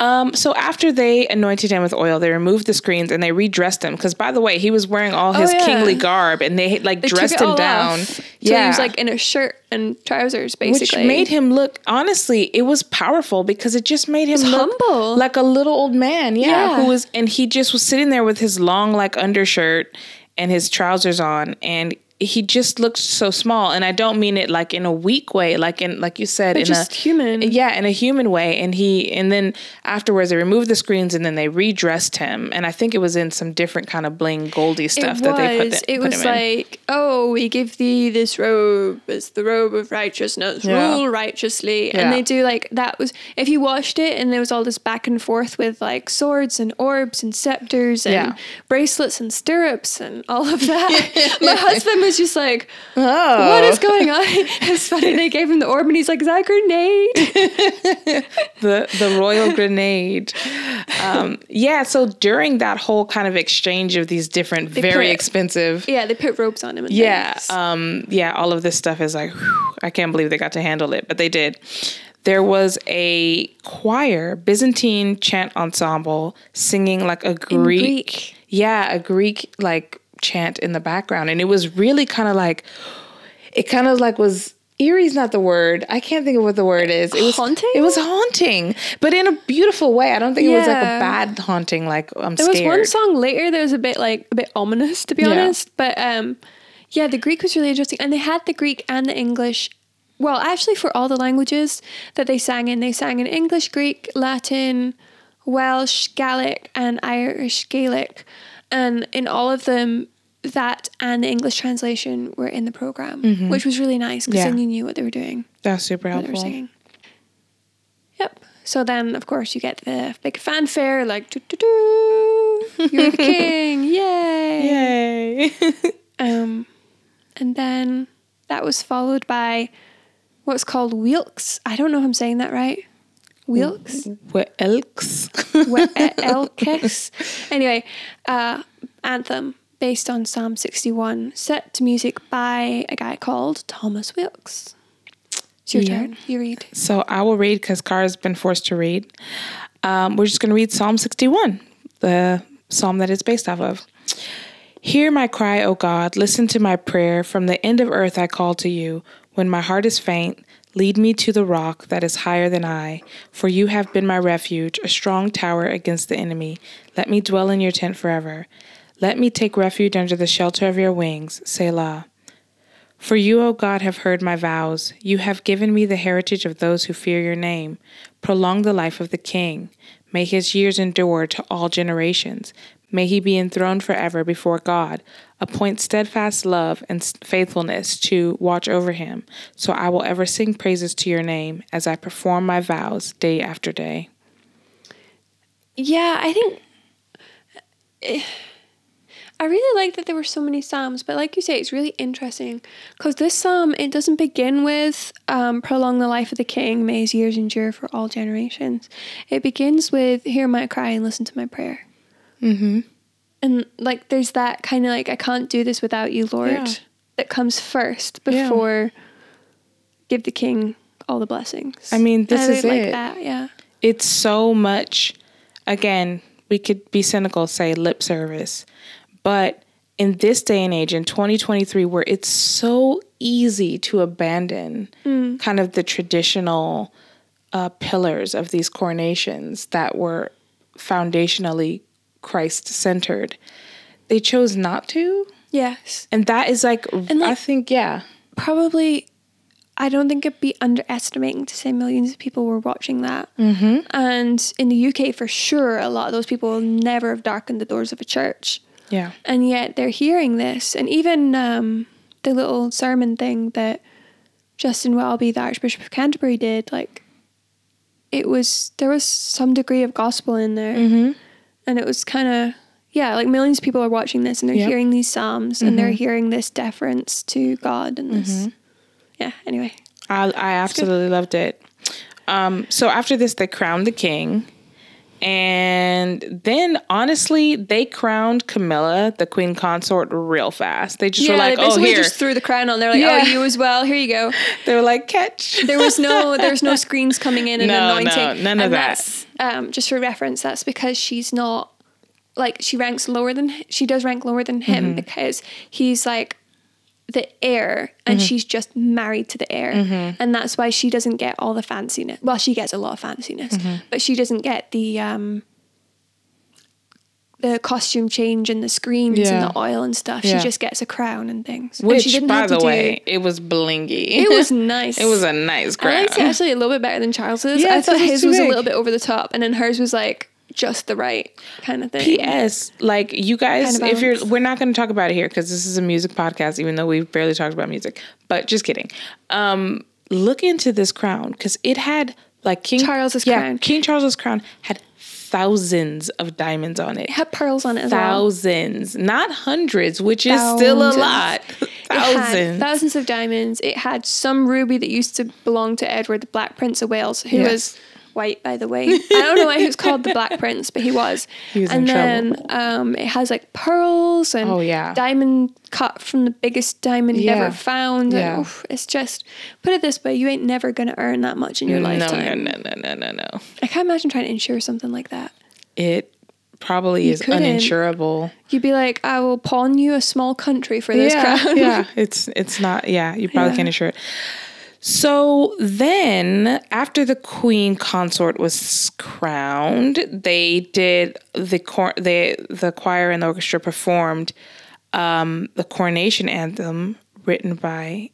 Um, so after they anointed him with oil, they removed the screens and they redressed him because, by the way, he was wearing all his Oh, yeah. kingly garb and they like They dressed him down. off. So he was like in a shirt and trousers, basically. Which made him look honestly, it was powerful because it just made him look humble. like a little old man. Yeah, Yeah. Who was and he just was sitting there with his long like undershirt and his trousers on and he just looked so small and I don't mean it like in a weak way, like in like you said, But in just a human. Yeah, in a human way. And he and then afterwards they removed the screens and then they redressed him. And I think it was in some different kind of bling goldy stuff it that they put, the, it put was like, oh, we give thee this robe as the robe of righteousness. Yeah. Rule righteously. Yeah. And they do like that was if you watched it and there was all this back and forth with like swords and orbs and scepters and Yeah. bracelets and stirrups and all of that. My husband was just like, Oh. what is going on? It's funny. They gave him the orb and he's like, is that a grenade? the the royal grenade. Um, yeah, so during that whole kind of exchange of these different, very put- expensive, yeah, they put robes on him. And yeah, um, yeah, all of this stuff is like, whew, I can't believe they got to handle it, but they did. There was a choir, Byzantine chant ensemble, singing like a Greek, Greek. yeah, a Greek like chant in the background, and it was really kind of like, it kind of like was eerie's not the word. I can't think of what the word is. It was Haunting? It was haunting, but in a beautiful way. I don't think it was like a bad haunting. Like I'm There scared. was one song later that was a bit like a bit ominous, to be Yeah. honest. But um, yeah, the Greek was really interesting, and they had the Greek and the English. Well, actually, for all the languages that they sang in, they sang in English, Greek, Latin, Welsh, Gaelic, and Irish Gaelic, and in all of them, that and the English translation were in the program, which was really nice because Mm-hmm. Yeah. then you knew what they were doing, That's super what they were helpful. singing. Yep. So then, of course, you get the big fanfare, like, doo doo doo, you're the king, yay. Yay! Um, and then that was followed by what's called Weelkes. I don't know if I'm saying that right. Weelkes? what elks? We- eh, Elkes? Anyway, uh, anthem based on Psalm 61, set to music by a guy called Thomas Weelkes. It's your Yeah. turn. You read. So I will read because Cara's been forced to read. Um, we're just going to read Psalm 61, the psalm that it's based off of. Hear my cry, O God. Listen to my prayer. From the end of earth I call to you. When my heart is faint, lead me to the rock that is higher than I. For you have been my refuge, a strong tower against the enemy. Let me dwell in your tent forever. Let me take refuge under the shelter of your wings. Selah. For you, O God, have heard my vows. You have given me the heritage of those who fear your name. Prolong the life of the king. May his years endure to all generations. May he be enthroned forever before God. Appoint steadfast love and faithfulness to watch over him. So I will ever sing praises to your name as I perform my vows day after day. Yeah, I think eh, I really like that there were so many psalms, but like you say, it's really interesting because this psalm it doesn't begin with um, "Prolong the life of the king, may his years endure for all generations." It begins with "Hear my cry and listen to my prayer," Mm-hmm. and like there's that kind of like "I can't do this without you, Lord," Yeah. that comes first Yeah. before give the king all the blessings. I mean, this I really is like it. that. Yeah. it's so much again we could be cynical say lip service But in this day and age, in 2023, where it's so easy to abandon kind of the traditional uh, pillars of these coronations that were foundationally Christ centered, they chose not to. Yes. And that is like, I like- think, yeah. Probably, I don't think it'd be underestimating to say millions of people were watching that. Mm-hmm. And in the UK, for sure, a lot of those people will never have darkened the doors of a church. Yeah. and yet they're hearing this and even um, the little sermon thing that justin welby the archbishop of canterbury did like it was there was some degree of gospel in there Mm-hmm. and it was kind of yeah like millions of people are watching this and they're Yep. hearing these psalms and they're Mm-hmm. hearing this deference to god and this yeah anyway I, I absolutely loved it. Um, so after this, they crowned the king. And then, honestly, they crowned Camilla, the queen consort, real fast. They just yeah were like, they "Oh, basically here." just threw the crown on they're like Yeah. oh you as well here you go they were like, "Catch." there was no there was no screens coming in and No, no, anointing. none of and that. That's, um, just for reference, that's because she's not like she ranks lower than she does rank lower than him Mm-hmm. because he's like the heir and Mm-hmm. she's just married to the heir and that's why she doesn't get all the fanciness well she gets a lot of fanciness Mm-hmm. but she doesn't get the um the costume change and the screens Yeah. and the oil and stuff Yeah. she just gets a crown and things And Which, didn't by have to the do- way, it was blingy. it was nice it was a nice I crown. liked it actually a little bit better than Charles's. Yeah, I thought his was a little bit over the top, and then hers was like just the right kind of thing. P.S. Like you guys, Kind of if you're, we're not going to talk about it here because this is a music podcast, even though we've barely talked about music. But just kidding. Um, look into this crown because it had like King Charles's yeah, crown. King Charles's crown had thousands of diamonds on it. It had pearls on it as well. Thousands, not hundreds, which is still a Thousands. lot. Thousands. thousands of diamonds. It had some ruby that used to belong to Edward, the Black Prince of Wales, who Yes. was white, by the way. I don't know why he was called the Black Prince, but he was. He was and in then trouble. um, it has like pearls and Oh, yeah. diamond cut from the biggest diamond Yeah. ever found. Yeah. And, oof, it's just put it this way: you ain't never gonna earn that much in your no, lifetime. no, no, no, no, no, no. I can't imagine trying to insure something like that. It probably is couldn't. uninsurable. You'd be like, I will pawn you a small country for this yeah, crown. yeah, it's it's not. Yeah, you probably Yeah. can't insure it. So then, after the queen consort was crowned, they did the cor- they the choir and the orchestra performed um, the coronation anthem written by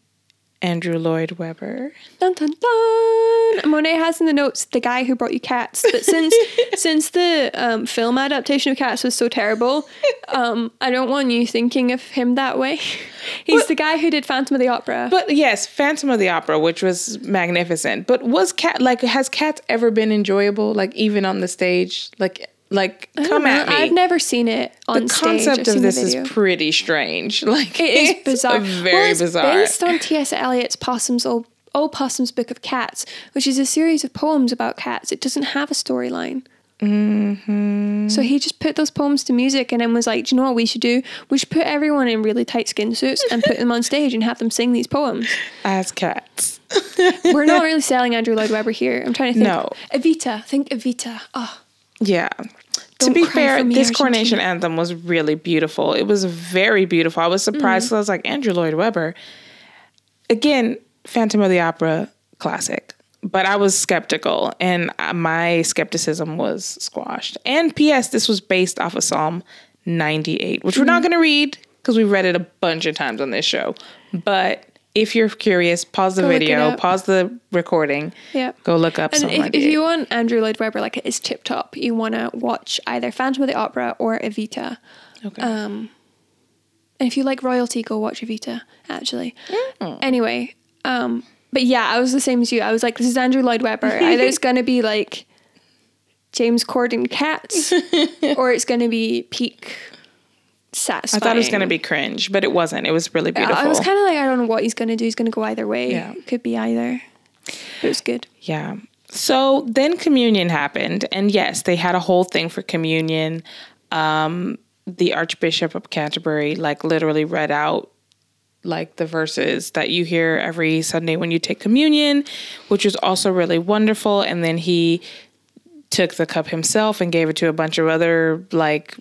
Andrew Lloyd Webber. Dun dun dun. Monet has in the notes the guy who brought you cats. But since since the um, film adaptation of Cats was so terrible, um, I don't want you thinking of him that way. He's But- the guy who did Phantom of the Opera. But yes, Phantom of the Opera, which was magnificent. But was cat like has Cats ever been enjoyable? Like even on the stage, like like come at me. I've never seen it on the stage. concept of this is pretty strange. Like It is it's bizarre. very well, it's bizarre. based on T.S. Eliot's Possum's Old, Old Possum's Book of Cats, which is a series of poems about cats. It doesn't have a storyline. Mm-hmm. So he just put those poems to music and then was like, Do you know what we should do? We should put everyone in really tight skin suits and put them on stage and have them sing these poems. As cats. We're not really selling Andrew Lloyd Webber here. I'm trying to think. No. Evita. Think Evita. Oh, Yeah. To be fair, this coronation anthem was really beautiful. It was very beautiful. I was surprised. Mm. 'cause I was like, Andrew Lloyd Webber. Again, Phantom of the Opera classic. But I was skeptical, and uh, my skepticism was squashed. And P.S., this was based off of Psalm 98, which we're Mm. not going to read because we've read it a bunch of times on this show. But if you're curious, pause the Go video, pause the recording, yeah. go look up And if, if 98. you want Andrew Lloyd Webber, like it is tip top, you want to watch either Phantom of the Opera or Evita. okay. Um, and if you like royalty, go watch Evita, actually. Mm. Anyway, um, but yeah, I was the same as you. I was like, this is Andrew Lloyd Webber. Either it's going to be like James Corden Cats or it's going to be peak I thought it was going to be cringe, but it wasn't. It was really beautiful. I was kind of like, I don't know what he's going to do. He's going to go either way. Yeah. It could be either. It was good. Yeah. So then communion happened, and yes, they had a whole thing for communion. Um, the Archbishop of Canterbury, like, literally read out like the verses that you hear every Sunday when you take communion, which was also really wonderful. And then he took the cup himself and gave it to a bunch of other like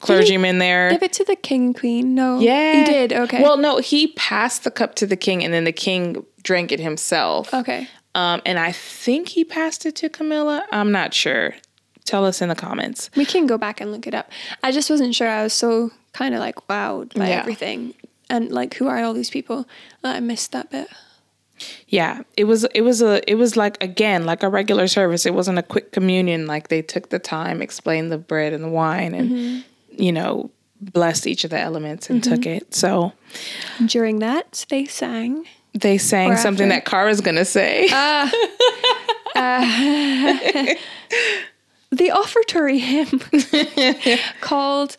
clergymen there. Give it to the king and queen. No. Yeah. He did. Okay. Well, no, he passed the cup to the king and then the king drank it himself. okay. Um, and I think he passed it to Camilla. I'm not sure. Tell us in the comments. We can go back and look it up. I just wasn't sure. I was so kind of like wowed by Yeah. everything. And like, who are all these people? Uh, I missed that bit. Yeah, it was it was a it was like again like a regular service. It wasn't a quick communion like they took the time, explained the bread and the wine and you know, blessed each of the elements and took mm-hmm. it. So During that, they sang. they sang Or something after. that Kara's gonna say. Ah. Uh, the offertory hymn called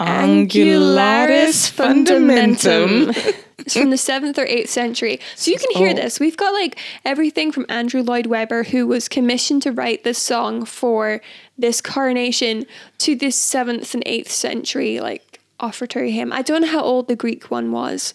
Angularis fundamentum. It's from the seventh or eighth century. So you can hear Oh. this. We've got like everything from Andrew Lloyd Webber, who was commissioned to write this song for this coronation, to this seventh and eighth century like offertory hymn. I don't know how old the Greek one was.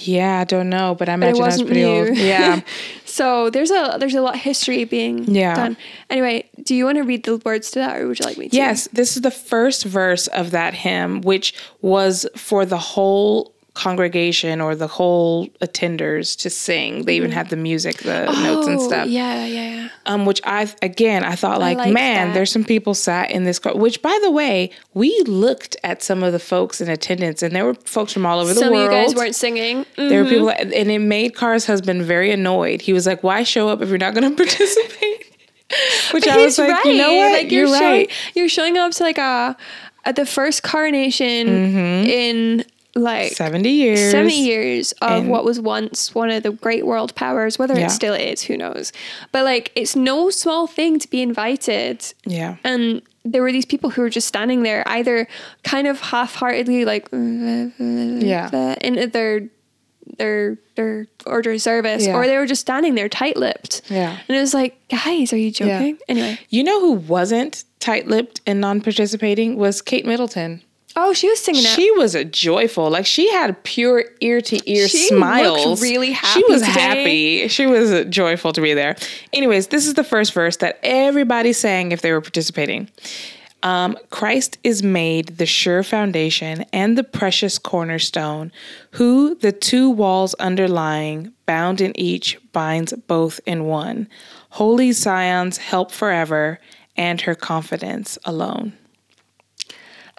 Yeah, I don't know, but I But it imagine that's wasn't pretty new. old. Yeah. So there's a there's a lot of history being Yeah. done. Anyway, do you want to read the words to that, or would you like me to? Yes, this is the first verse of that hymn, which was for the whole congregation or the whole attenders to sing. They even had the music, the notes and Oh, stuff. Yeah, yeah, yeah. Um, which I again I thought like, like man, that. there's some people sat in this car. Which by the way, we looked at some of the folks in attendance, and there were folks from all over the world. Some of you guys weren't singing. Mm. There were people, that, and it made Cara's husband very annoyed. He was like, "Why show up if you're not going to participate?" Which I was like, "You know what? Like you're, you're, right." showing you're showing up to like a at the first coronation in like 70 years. 70 years of And- what was once one of the great world powers, whether Yeah. it still is, who knows. But like it's no small thing to be invited. Yeah. And there were these people who were just standing there, either kind of half-heartedly, like Yeah. in their their their order of service, Yeah. or they were just standing there, tight-lipped. Yeah. and it was like, guys, are you joking? Anyway, You know who wasn't tight-lipped and non-participating was Kate Middleton. Oh, she was singing it. She was a joyful, like she had pure ear to ear She smiles. looked really happy. She was today. happy. She was joyful to be there. Anyways, this is the first verse that everybody sang if they were participating. Um, Christ is made the sure foundation and the precious cornerstone, who the two walls underlying, bound in each, binds both in one. Holy Zion's help forever, and her confidence alone.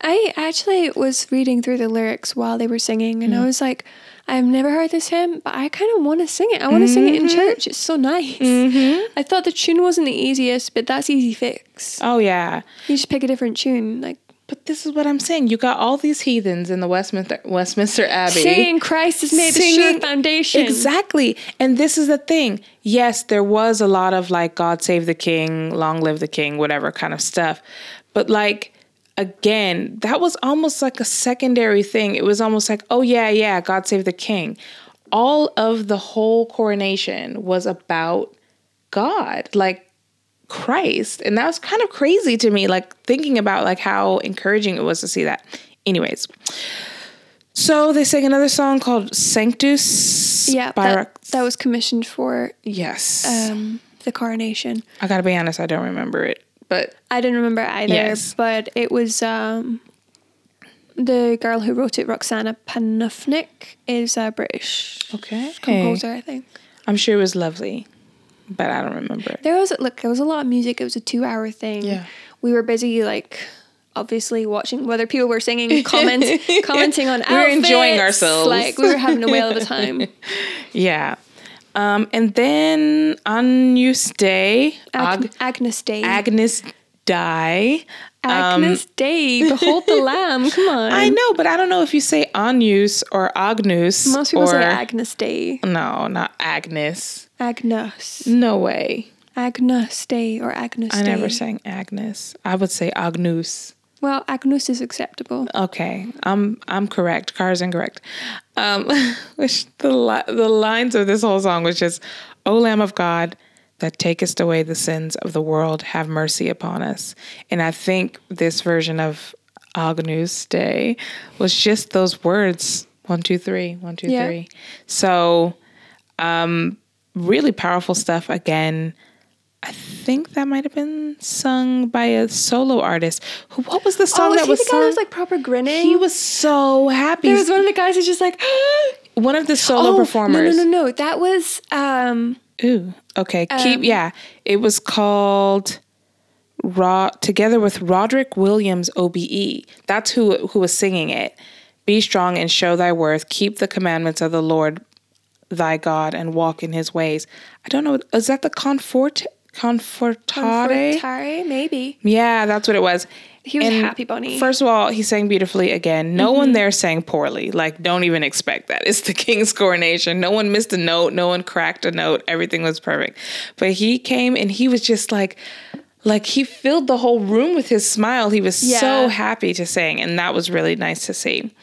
I actually was reading through the lyrics while they were singing, and I mm. was like, I've never heard this hymn, but I kind of want to sing it. I want to sing it in mm-hmm. church. It's so nice. Mm-hmm. I thought the tune wasn't the easiest, but that's easy fix. Oh, yeah. You just pick a different tune, like But this is what I'm saying. You got all these heathens in the Westminster Westminster Abbey. saying Christ has made the sure foundation. Exactly. And this is the thing. Yes, there was a lot of like God save the king, long live the king, whatever kind of stuff. But like again, that was almost like a secondary thing. It was almost like, oh yeah, yeah, God save the king. All of the whole coronation was about God, like Christ. And that was kind of crazy to me, like thinking about like how encouraging it was to see that. Anyways. So they sang another song called Sanctus Yeah, that, that was commissioned for Yes. um, the coronation. I gotta be honest, I don't remember it. But I didn't remember either, Yes. but it was um, the girl who wrote it, Roxana Panufnik, is a British okay. composer, I think. I'm sure it was lovely. But I don't remember it. There was look, there was a lot of music. It was a two-hour thing. Yeah. we were busy like obviously watching whether people were singing, comment, commenting on. We were enjoying outfits, ourselves. Like we were having a whale of a time. Yeah. Um, and then Agnus Dei, Ag- Ag- Agnes Day. Agnes Dei. Agnes Day. Behold the Lamb. Come on. I know, but I don't know if you say Agnus or Agnus. Most people or, say Agnes Day. No, not Agnes. Agnes. No way. Agnes Day or Agnes I Day. never sang Agnes. I would say Agnus. Well, Agnus is acceptable. Okay, I'm I'm correct. Cara's incorrect. Um, which the li- the lines of this whole song was just, "O Lamb of God, that takest away the sins of the world, have mercy upon us." And I think this version of Agnus Day was just those words: one, two, three, one, two, three. Yeah. So, um, really powerful stuff. Again, I think that might have been sung by a solo artist. Who? What was the song Oh, was that was the guy sung? that was like proper grinning? he was so happy. There was one of the guys who's just like, one of the solo oh, performers. No, no, no, no. That was um. Ooh, okay. Keep Um, yeah. It was called Raw together with Roderick Williams OBE. That's who who was singing it. Be strong and show thy worth. Keep the commandments of the Lord thy God and walk in his ways. I don't know. Is that the Confort Confortare? Confortare, maybe. Yeah, that's what it was. He was a happy bunny. Mm-hmm. First of all, he sang beautifully again. No one there sang poorly. Like, don't even expect that. It's the king's coronation. No one missed a note. No one cracked a note. Everything was perfect. But he came and he was just like, like he filled the whole room with his smile. He was so happy to sing, and that was really nice to see.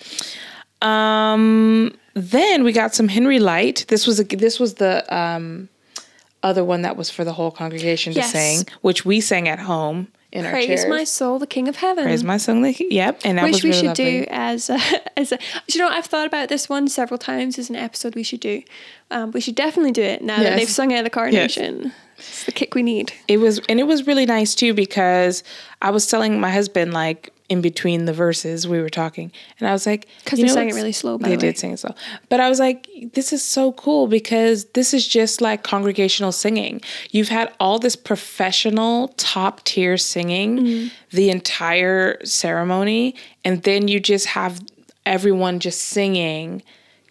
Um, then we got some Henry Lyte. This was a this was the um other one that was for the whole congregation to Yes. sing, which we sang at home in our Praise my soul, the King of Heaven. Praise my soul, the King. yep, and that Which was we really should lovely. do as a, as a. You know, I've thought about this one several times as an episode we should do. Um, we should definitely do it now that they've sung out of the coronation. It's the kick we need. It was, and it was really nice too because I was telling my husband like in between the verses we were talking, and I was like, because they sang it really slow, by they the way. did sing it slow, but I was like, this is so cool because this is just like congregational singing. You've had all this professional top tier singing Mm-hmm. the entire ceremony, and then you just have everyone just singing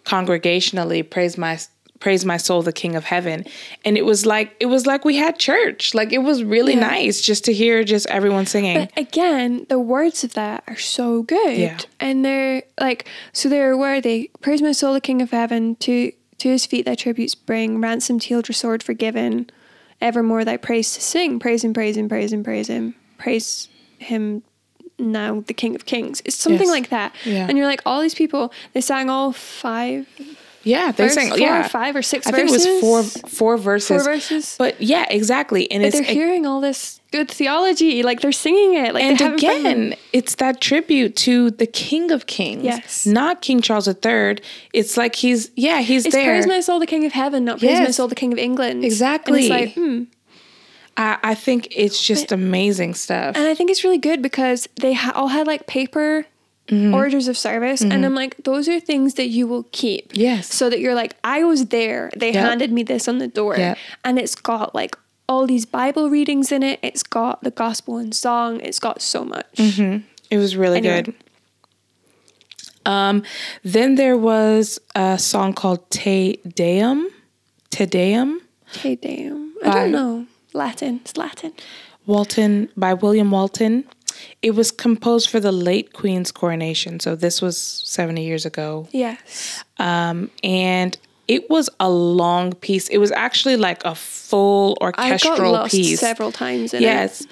congregationally praise my praise my soul the king of heaven and it was like it was like we had church like it was really Yeah. nice just to hear just everyone singing But again, the words of that are so good. Yeah. And they're like, so they're worthy. Praise my soul, the King of Heaven. To to his feet thy tributes bring. Ransomed, healed, restored, forgiven. Evermore thy praise to sing. Praise him, praise him, praise him, praise him. Praise him now, the King of Kings. It's something Yes. like that. Yeah. And you're like, all these people, they sang all five yeah they verse, sang four yeah or five or six i think verses. it was four four verses Four verses. but yeah exactly and But they're hearing all this good theology. Like they're singing it. Like and they have it in front of them. again, it's that tribute to the King of Kings. Yes. Not King Charles III. It's like he's, yeah, he's It's there. praise my soul, the King of Heaven, not praise my soul, the King of England. Exactly. And it's like, hmm. I, I think it's just amazing stuff. And I think it's really good because they ha- all had like paper Mm-hmm. orders of service, and I'm like, those are things that you will keep. Yes. So that you're like, I was there. They Yep. handed me this on the door, Yep. and it's got like all these Bible readings in it. It's got the gospel and song. It's got so much. It was really Anyway. good. Um, then there was a song called Te Deum. Te Deum. Hey, damn. I don't know. Latin. It's Latin. Walton by William Walton. It was composed for the late Queen's coronation, so this was 70 years ago. Yes. Um, and it was a long piece. It was actually like a full I got orchestral lost piece. several times in it.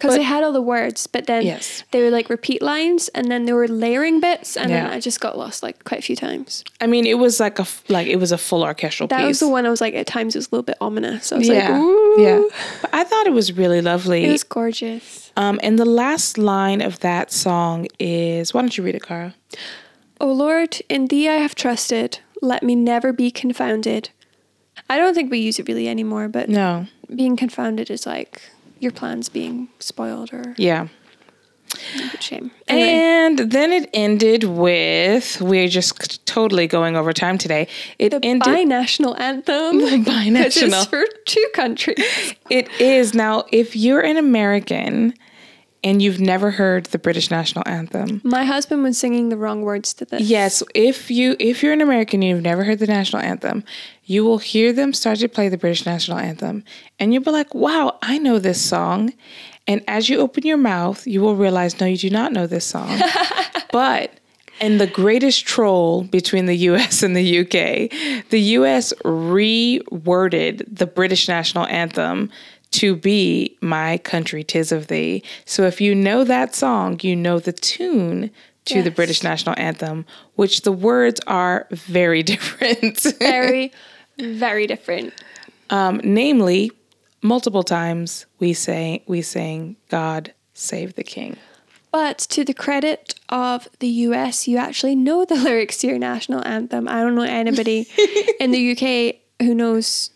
Because they had all the words, but then Yes. they were like repeat lines, and then they were layering bits, and then I just got lost like quite a few times. I mean, it was like a like it was a full orchestral piece. That piece. was the one I was like at times it was a little bit ominous. I was yeah, like, ooh, yeah. But I thought it was really lovely. it was gorgeous. um, and the last line of that song is why don't you read it, Cara? O Lord, in Thee I have trusted. Let me never be confounded. I don't think we use it really anymore, but No. being confounded is like your plans being spoiled or Yeah. shame. Anyway, And then it ended with we're just totally going over time today. It the ended binational anthem. The binational. for two countries. It is now if you're an American and you've never heard the British national anthem. My husband was singing the wrong words to this. Yes, if you if you're an American and you've never heard the national anthem, you will hear them start to play the British national anthem and you'll be like, "Wow, I know this song." And as you open your mouth, you will realize no, you do not know this song. but and the greatest troll between the US and the UK, the US reworded the British national anthem to be My Country Tis of Thee. So if you know that song, you know the tune to the British national anthem, which the words are very different. Very, very different. um, namely, multiple times we say we sing God save the king. But to the credit of the US, you actually know the lyrics to your national anthem. I don't know anybody in the UK who knows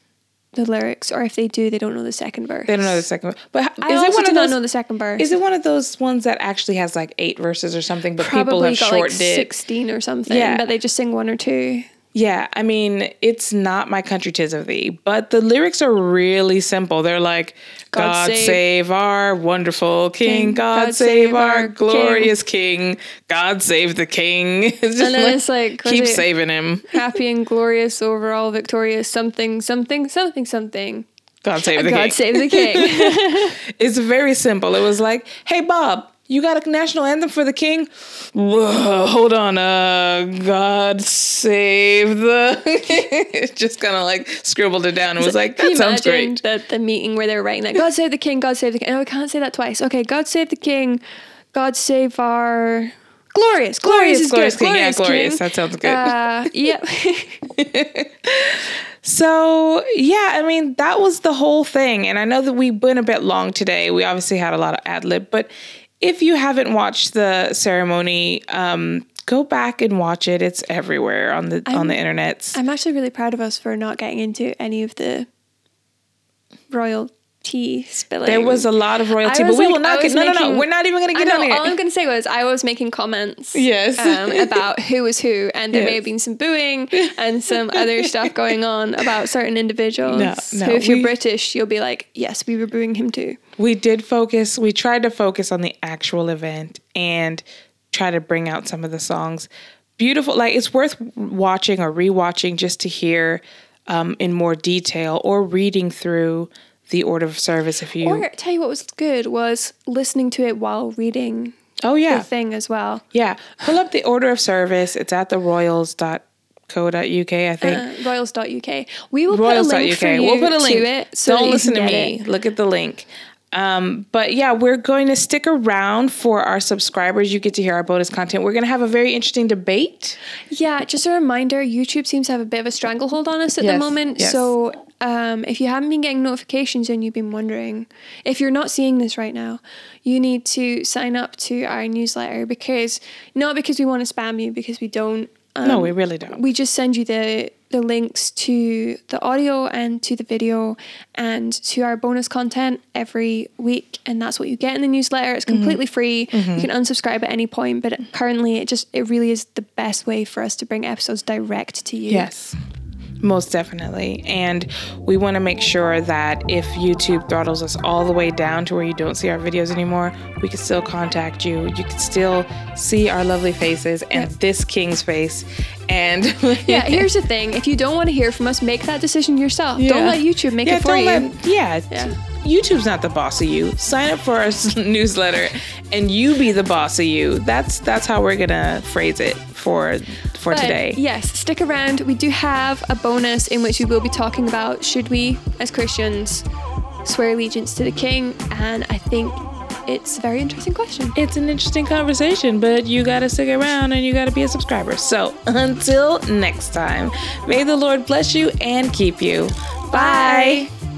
the lyrics, or if they do, they don't know the second verse. They don't know the second one. But I is also it one do of not those? know the second verse. Is it one of those ones that actually has like eight verses or something, but people Probably have got like shortened it? sixteen or something, Yeah. but they just sing one or two. Yeah, I mean, it's not my country tis of thee, but the lyrics are really simple. They're like, God God, save- save, our wonderful King, King. God, God save, save our our glorious King, God save the King. It's just And then it's like, keep it- saving him. Happy and glorious, overall victorious, something, something, something, something. God save uh, the God King. save the king. It's very simple. It was like, hey, Bob, you got a national anthem for the king? Whoa, hold on. Uh, God save the. It just kind of like scribbled it down and was like, that sounds great. The, the meeting where they were writing that God save the king, God save the king. Oh, I can't say that twice. Okay, God save the king, God save our glorious, glorious, is glorious good. king. Yeah, glorious glorious. king. That sounds good. Uh, yeah. So, yeah, I mean, that was the whole thing. And I know that we went a bit long today. We obviously had a lot of ad lib, but if you haven't watched the ceremony, um, go back and watch it. It's everywhere on the on the internet. I'm actually really proud of us for not getting into any of the royal tea spilling. There was a lot of royalty, but we like- will not get. No, no, no. We're not even going to get know, on all I'm going to say was I was making comments Yes. um, about who was who, and there may have been some booing and some other stuff going on about certain individuals. No, no, who, if you're British, you'll be like, yes, we were booing him too. We did focus. We tried to focus on the actual event and try to bring out some of the songs. Beautiful. Like it's worth watching or rewatching just to hear um, in more detail or reading through the order of service if you. Or tell you what was good was listening to it while reading oh yeah, the thing as well. yeah. Pull up the order of service. It's at the royals.co.uk. I think. Uh, royals.uk. We will put a link for you We'll put a link. to it. So Don't listen to me. it. Look at the link. Um, but yeah, we're going to stick around for our subscribers. You get to hear our bonus content. We're going to have a very interesting debate. Yeah, just a reminder YouTube seems to have a bit of a stranglehold on us at the moment. yes. So um, if you haven't been getting notifications and you've been wondering, if you're not seeing this right now, you need to sign up to our newsletter because not because we want to spam you, because we don't. Um, no, we really don't. we just send you the the links to the audio and to the video and to our bonus content every week and that's what you get in the newsletter. It's completely free. You can unsubscribe at any point but currently it just it really is the best way for us to bring episodes direct to you. Yes, most definitely. And we want to make sure that if YouTube throttles us all the way down to where you don't see our videos anymore, we can still contact you. You can still see our lovely faces and this king's face. And yeah here's the thing if you don't want to hear from us make that decision yourself don't let youtube make yeah, it for you let- yeah, Yeah. YouTube's not the boss of you. Sign up for our newsletter, and you be the boss of you. That's that's how we're gonna phrase it for for But today. Yes, stick around. We do have a bonus in which we will be talking about should we, as Christians, swear allegiance to the king? And I think it's a very interesting question. It's an interesting conversation, but you gotta stick around and you gotta be a subscriber. So until next time, may the Lord bless you and keep you. Bye. Bye.